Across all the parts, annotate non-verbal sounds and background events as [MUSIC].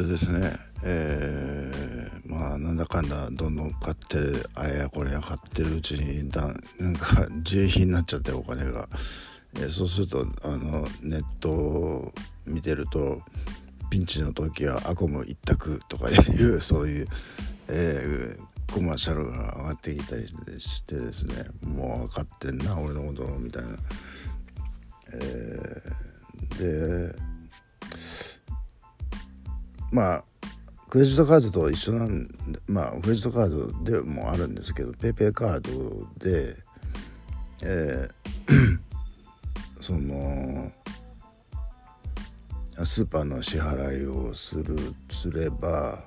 とですねえー、まあなんだかんだどんどん買ってあれやこれや買ってるうちにだなんか自費になっちゃってお金が、えー、そうするとあのネットを見てるとピンチの時はアコム一択とかいう [LAUGHS] そういう、えー、コマーシャルが上がってきたりしてですねもう分かってんな俺のことみたいな。えー、でまあクレジットカードと一緒なんまあクレジットカードでもあるんですけど PayPay カードでえー、[COUGHS] そのスーパーの支払いをするすれば、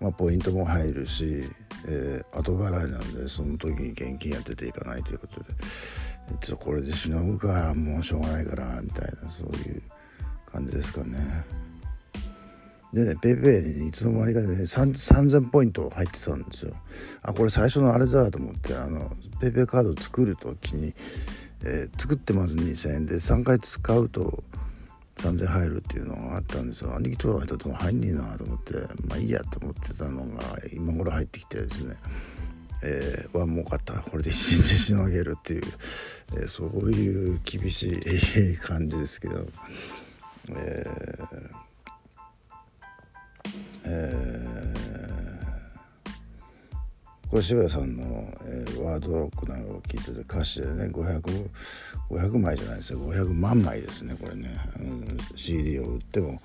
まあ、ポイントも入るし、えー、後払いなんでその時に現金が出ていかないということでちょっとこれでしのぐかもうしょうがないからみたいなそういう感じですかね。でね、 PayPay にいつの間にかね、3000ポイント入ってたんですよ。あ、これ最初のあれだと思って、あの、 PayPay カード作る時に、えー、作ってまず2000円で3回使うと3000入るっていうのがあったんですよ。兄貴とは入ったとも入んねえなと思って、まあいいやと思ってたのが今頃入ってきてですね、えー、わ、儲かった。これで一日しのげるっていう、えー、そういう厳しい [LAUGHS] 感じですけど、えーえー、これ渋谷さんの、えー、ワードロックなどを聞いてて歌詞でね 500, 500枚じゃないですよ。500万枚ですねこれね、うん、CD を売っても、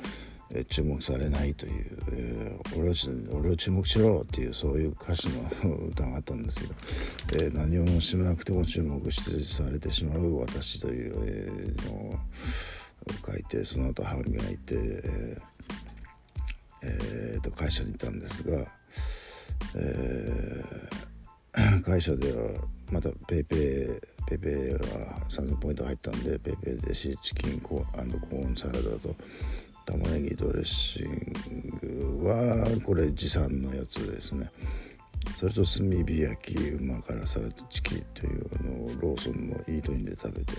えー、注目されないという、えー、俺を俺を注目しろっていうそういう歌詞の歌があったんですけど、えー、何をしなくても注目しされてしまう私という、えー、のを書いてその後歯磨いて、えーえー、と会社にいたんですが、えー、会社ではまた PayPay PayPay は3000ポイント入ったんで PayPay でシーチキンコーンサラダと玉ねぎドレッシングはこれ持参のやつですね。それと炭火焼き旨辛サラダチキンというあのローソンのイートインで食べて、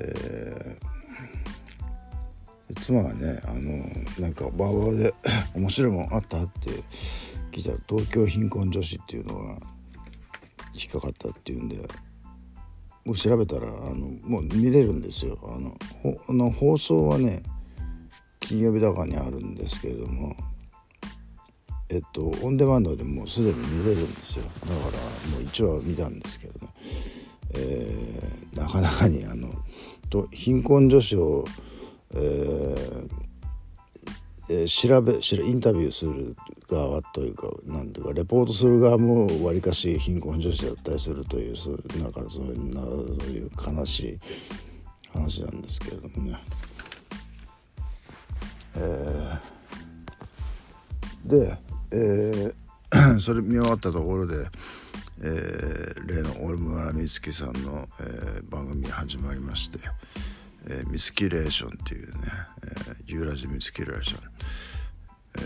えー妻がねあのなんかバーバーで [COUGHS] 面白いもんあったって聞いたら東京貧困女子っていうのが引っかかったっていうんで僕調べたらあのもう見れるんですよ。あのほの放送はね金曜日だかにあるんですけれどもえっとオンデマンドでもうすでに見れるんですよ。だからもう一話見たんですけどね、えー、なかなかにあのと貧困女子をえー、調べインタビューする側というかなんていうかレポートする側もわりかし貧困女子だったりするというそうなんかそういうなそういう悲しい話なんですけれどもね。えー、で、えー、[COUGHS] それ見終わったところで、えー、例の大村美月さんの、えー、番組始まりまして。えー、ミスキュレーションっていうね、えー、ユーラジミスキュレーション、え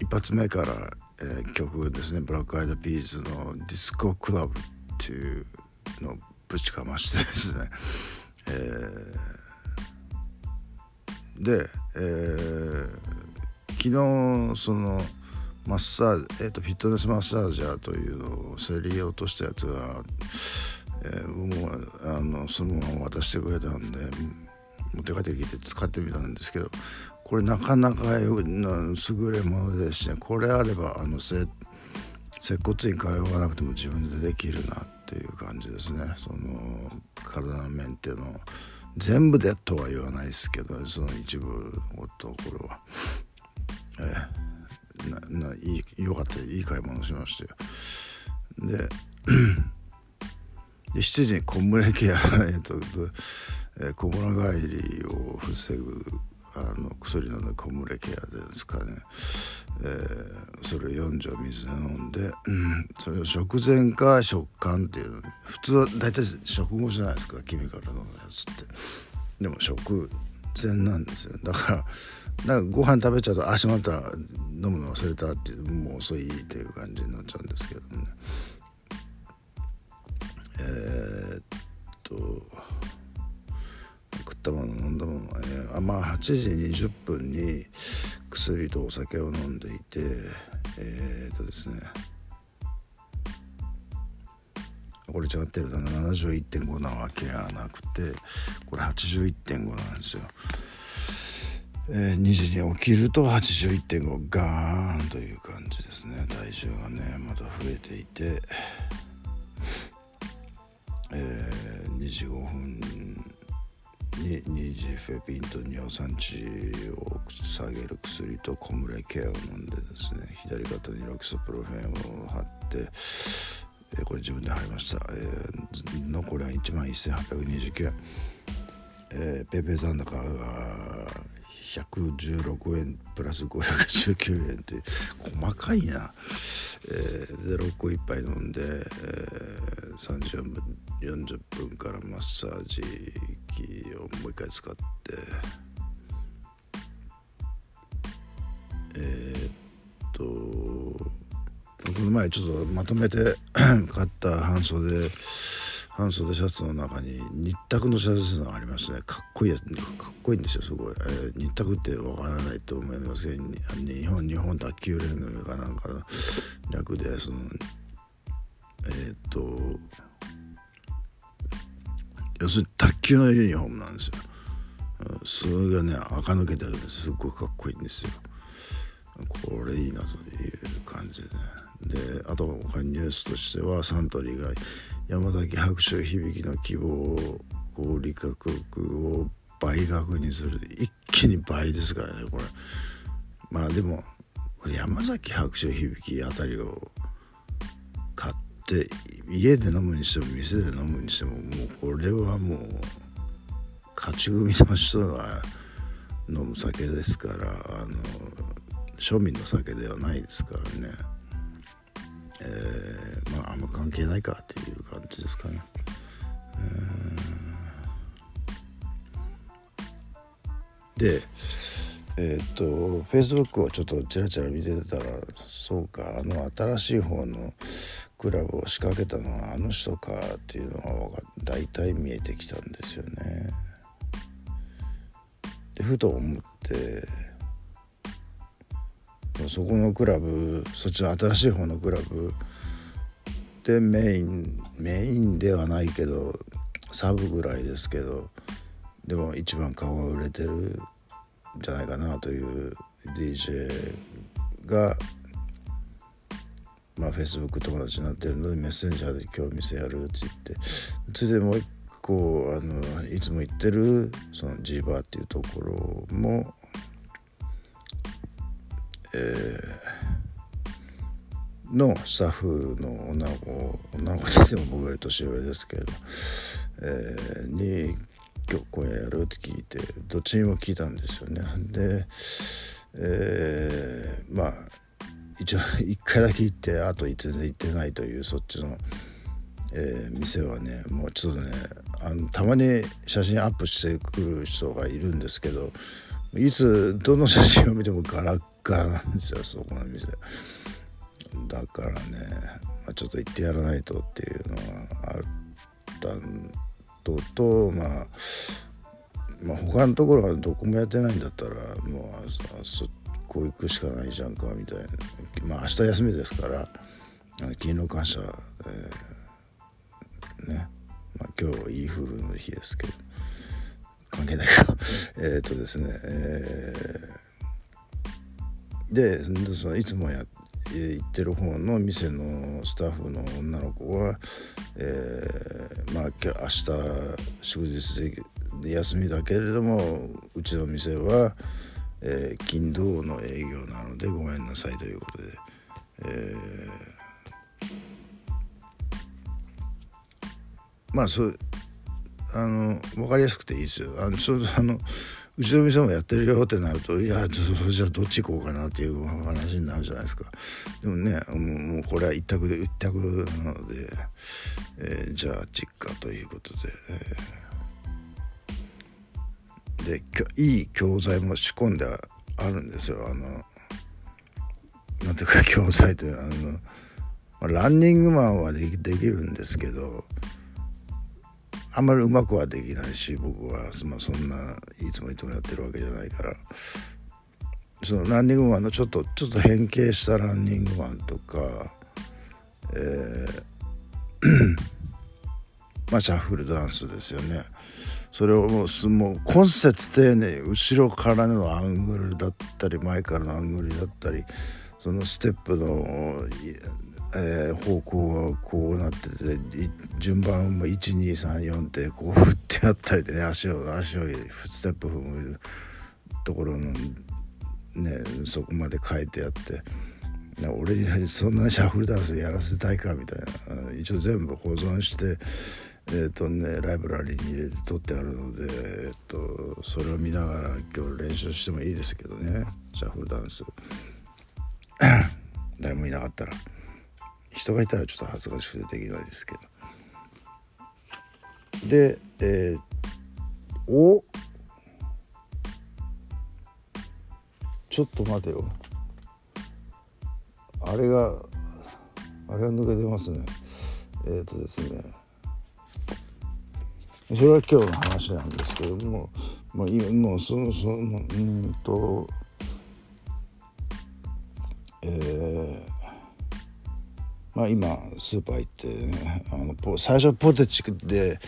ー、一発目から、えー、曲ですね。 Black Eyed Peas の Disco Club っていうのをぶちかましてですね、えー、で、えー、昨日そのマッサージ、えーと、フィットネスマッサージャーというのを競り落としたやつがえー、もうあのそのまま渡してくれたんで持って帰ってきて使ってみたんですけどこれなかなか優れものですしね。これあればあの接骨院通わなくても自分でできるなっていう感じですね。その体のメンテの全部でとは言わないですけどその一部のところは。えー、なないいよかったいい買い物しましたよ。で7時に小村ケア、えっとえー、小村帰りを防ぐあの薬飲んで小村ケアですかね、えー、それを4錠水で飲んで、うん、それを食前か食感っていうの普通は大体食後じゃないですか君から飲むやつって。でも食前なんですよ。だからなんかご飯食べちゃうと足まった飲むの忘れたっていうもう遅いっていう感じになっちゃうんですけどね。えー、っと食ったもの飲んだもの、えー、まあ8時20分に薬とお酒を飲んでいてえー、っとですねこれ違ってるな71.5なわけやなくてこれ81.5なんですよ。えー、2時に起きると81.5ガーンという感じですね体重がねまだ増えていて、25分にジフェピンと尿酸値を下げる薬と小村ケアを飲んでですね左肩にロキソプロフェンを貼ってえこれ自分で貼りました、えー、残りは1万1829円、えー、ペーペー残高が116円プラス519円って細かいな、えー、で6個1杯飲んで、えー、34分40分からマッサージ機をもう一回使って。えー、っとこの前ちょっとまとめて [COUGHS] 買った半袖半袖シャツの中に日卓のシャツがありましてねかっこいいやつかっこいいんですよすごい、えー、日卓ってわからないと思いますけど日本日本卓球連盟かなんかの略でそのえー、っと要するに卓球のユニフォームなんですよ。それがね垢抜けてるんです。すっごいかっこいいんですよ。これいいなという感じでね。であと他にニュースとしてはサントリーが山崎白書響の希望小売価格を倍額にする。一気に倍ですからねこれ。まあでもこれ山崎白書響あたりを買って家で飲むにしても店で飲むにしてももうこれはもう勝ち組の人が飲む酒ですからあの庶民の酒ではないですからね。えー、まああんま関係ないかっていう感じですかね。でえー、っとフェイスブックをちょっとチラチラ見てたらそうかあの新しい方のクラブを仕掛けたのはあの人かっていうのが大体見えてきたんですよね。でふと思ってそこのクラブそっちの新しい方のクラブでメインメインではないけどサブぐらいですけどでも一番顔が売れてるんじゃないかなという DJ がまあ Facebook 友達になってるのでメッセンジャーで今日店やるって言ってついでもう一個あのいつも行ってるそのジーバーっていうところもえー、のスタッフの女の子女の子って言っても僕より年上ですけど、えー、に今日今夜やるって聞いてどっちにも聞いたんですよね。で、えー、まあ一応 [LAUGHS] 1回だけ行ってあと全然行ってないというそっちの、えー、店はねもうちょっとねあのたまに写真アップしてくる人がいるんですけどいつどの写真を見てもガラッからなんですよそこの店。だからね、まあ、ちょっと行ってやらないとっていうのはあったととまあまあ他のところはどこもやってないんだったらもうそこう行くしかないじゃんかみたいな。まあ明日休みですから勤労感謝、えー、ね。まあ今日いい夫婦の日ですけど関係ないか。[LAUGHS] えっとですねえーでそのいつもや行ってる方の店のスタッフの女の子は、えー、まあ明日祝日で休みだけれどもうちの店は、えー、金土の営業なのでごめんなさいということで、えー、まあそうあの分かりやすくていいですよ。あのそあのうちの店もやってるよってなるといやじゃあどっち行こうかなっていう話になるじゃないですかでもねもうこれは一択で一択なので、えー、じゃあ実家ということで、えー、でいい教材も仕込んであるんですよあのなんていうか教材というあのランニングマンはできできるんですけどあんまりうまくはできないし僕は、まあ、そんないつもいつもやってるわけじゃないからそのランニングマンのちょっとちょっと変形したランニングマンとか、えー [CLEARS THROAT] まあシャッフルダンスですよね。それをもうもう根節丁寧後ろからのアングルだったり前からのアングルだったりそのステップの、えー、方向がこうなってて順番も1234ってこう振ってあったりでね足を足をステップ踏むところのねそこまで変えてやって。俺にそんなシャッフルダンスやらせたいかみたいな一応全部保存してえーとね、ライブラリーに入れて撮ってあるので、えーと、それを見ながら今日練習してもいいですけどね。シャッフルダンス。[COUGHS] 誰もいなかったら。人がいたらちょっと恥ずかしくてできないですけど。でえー、お？ちょっと待てよ。あれがあれが抜けてますね。えっ、ー、とですね。それは今日の話なんですけども、まあ、今もうそのそのうんとえー、まあ今スーパー行ってねあの最初ポテチで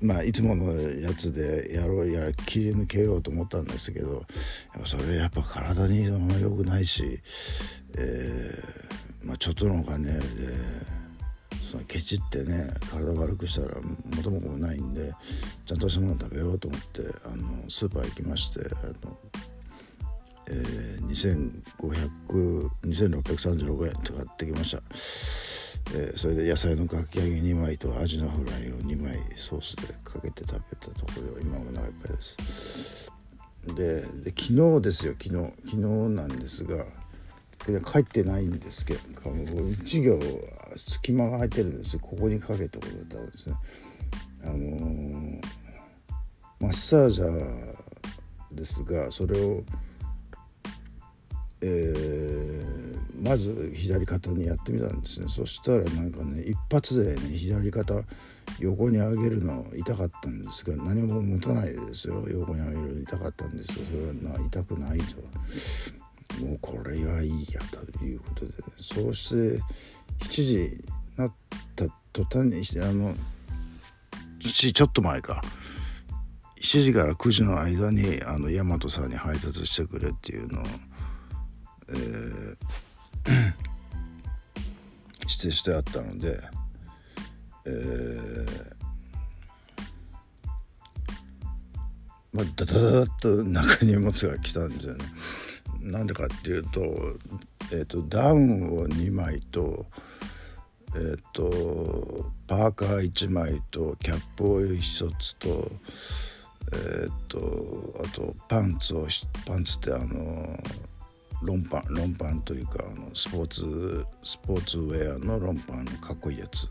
まあいつものやつでやろうや切り抜けようと思ったんですけどそれやっぱ体に良くないし、えー、まあちょっとのお金でそのケチってね体悪くしたら元も子もないんでちゃんとしたもの食べようと思ってあのスーパー行きましてあの、えー、25002636円使ってきました、えー、それで野菜のかき揚げ2枚とアジのフライを2枚ソースでかけて食べたところ今もお腹いっぱいです。で昨日ですよ昨日昨日なんですが帰ってないんですけど1行隙間が空いてるんです。ここにかけたことだったんですね。あのー、マッサージャーですがそれをえー、まず左肩にやってみたんですね。そしたらなんかね一発でね左肩横に上げるの痛かったんですが何も持たないですよ。横に上げるの痛かったんですがそれは痛くないと。もうこれはいいやということで、ね、そうして7時になった途端にしてあの7時ちょっと前か7時から9時の間にあの大和さんに配達してくれっていうのを、えー、[COUGHS] 指定してあったので、えー、まあダダダダッと中に荷物が来たんですよね。なんでかっていうと,、えーと、ダウンを2枚と,、えーと、パーカー1枚とキャップを1つと,、えーと、あとパンツをパンツってあのロンパンロンパンというかあのスポーツスポーツウェアのロンパンのかっこいいやつ、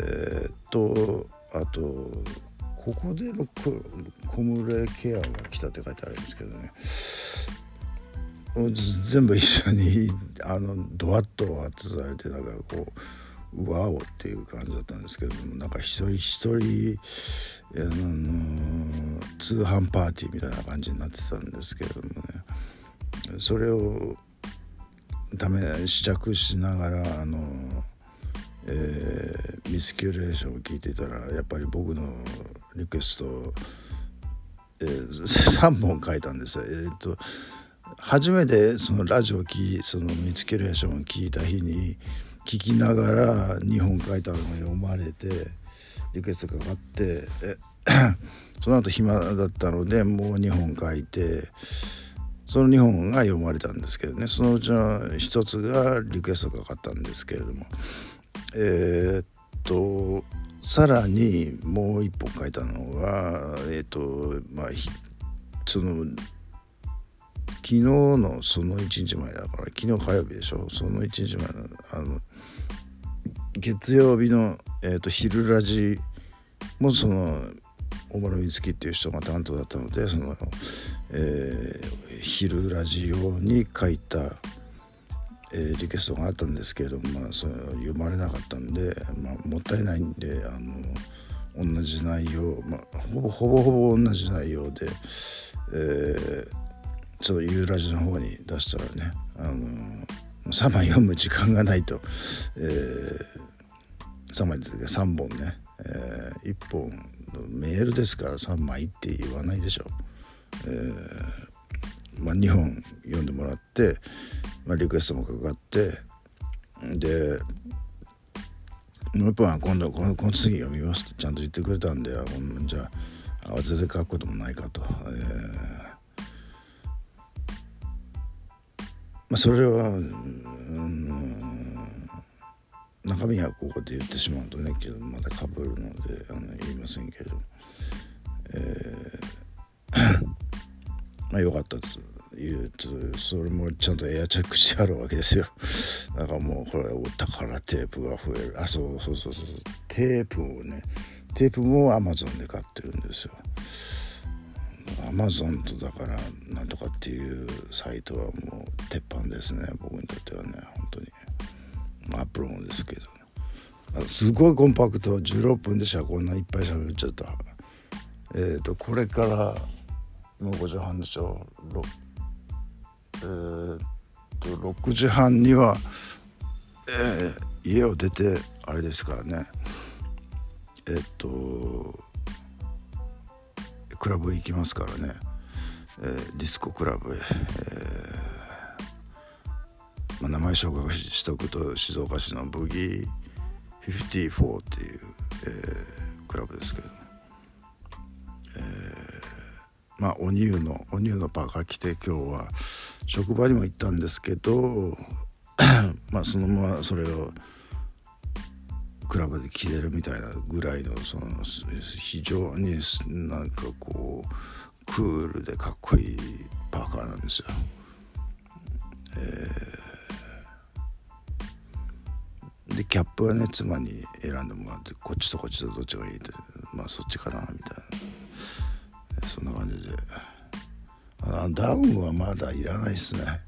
えー、とあとここでコムレケアが来たって書いてあるんですけどね。全部一緒にあのドワッと外されてなんかこうワオっていう感じだったんですけどもなんか一人一人あの通販パーティーみたいな感じになってたんですけれどもねそれを試着しながらあの、えー、ミスキュレーションを聞いてたらやっぱり僕のリクエスト、えー、3本 [LAUGHS] 書いたんですよ。えー、っと初めてそのラジオを聞そのミツキュレーションを聞いた日に聞きながら2本書いたのが読まれてリクエストかかって [CLEARS THROAT] その後暇だったのでもう2本書いてその2本が読まれたんですけどね。そのうちの1つがリクエストかかったんですけれども。えー、っとさらにもう1本書いたのはえー、っとまあその昨日のその1日前だから昨日火曜日でしょ？その1日前のあの月曜日の、えーと、昼ラジもその大村美月っていう人が担当だったのでその、えー、昼ラジ用に書いた、えー、リクエストがあったんですけれども、まあ、それ読まれなかったんで、まあ、もったいないんであの同じ内容、まあ、ほぼほぼほぼ同じ内容で、えー、ちょっとユーラジの方に出したらね、あのー、3枚読む時間がないと、えー、3枚で3本ね、えー、1本メールですから3枚って言わないでしょ。えー、まあ、2本読んでもらって、まあ、リクエストもかかってでもう一本は今度このこの次読みますってちゃんと言ってくれたんでじゃあ慌てて書くこともないかと、えーまあ、それは、うん、中身はここで言ってしまうとねけどまたかぶるのであの言いませんけれども、えー [COUGHS] まあよかったと言うとそれもちゃんとエアチェックしてあるわけですよ。だからもうこれお宝テープが増える。あそうそうそうそうテープをねテープもアマゾンで買ってるんですよ。アマゾンとだからなんとかっていうサイトはもう鉄板ですね。僕にとってはね本当に。アップロードですけど。すごいコンパクト。16分でしゃこんないっぱい喋っちゃった。えっ、ー、とこれからもう5時半でしょ。えー、っと6時半には、えー、家を出てあれですからね。え、っとクラブ行きますからね、えー、ディスコクラブへ、えーまあ、名前紹介しておくと静岡市のブギー54っていう、えー、クラブですけど、えー、まあお乳のお乳のパーカー着て今日は職場にも行ったんですけど [COUGHS] まあそのままそれをクラブで着れるみたいなぐらいのその非常になんかこうクールでかっこいいパーカーなんですよ。えー、でキャップはね妻に選んでもらってこっちとこっちとどっちがいいってまあそっちかなみたいなそんな感じであダウンはまだいらないですね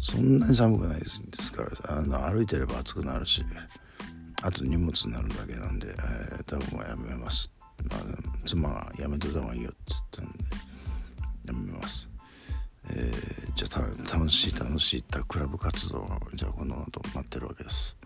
そんなに寒くないですからあの歩いてれば暑くなるし。あと荷物になるだけなんで、えー、多分はやめます、まあ、妻がやめといた方がいいよって言ったんでやめます、えー、じゃあ楽しい楽しいったクラブ活動がじゃあこの後待ってるわけです。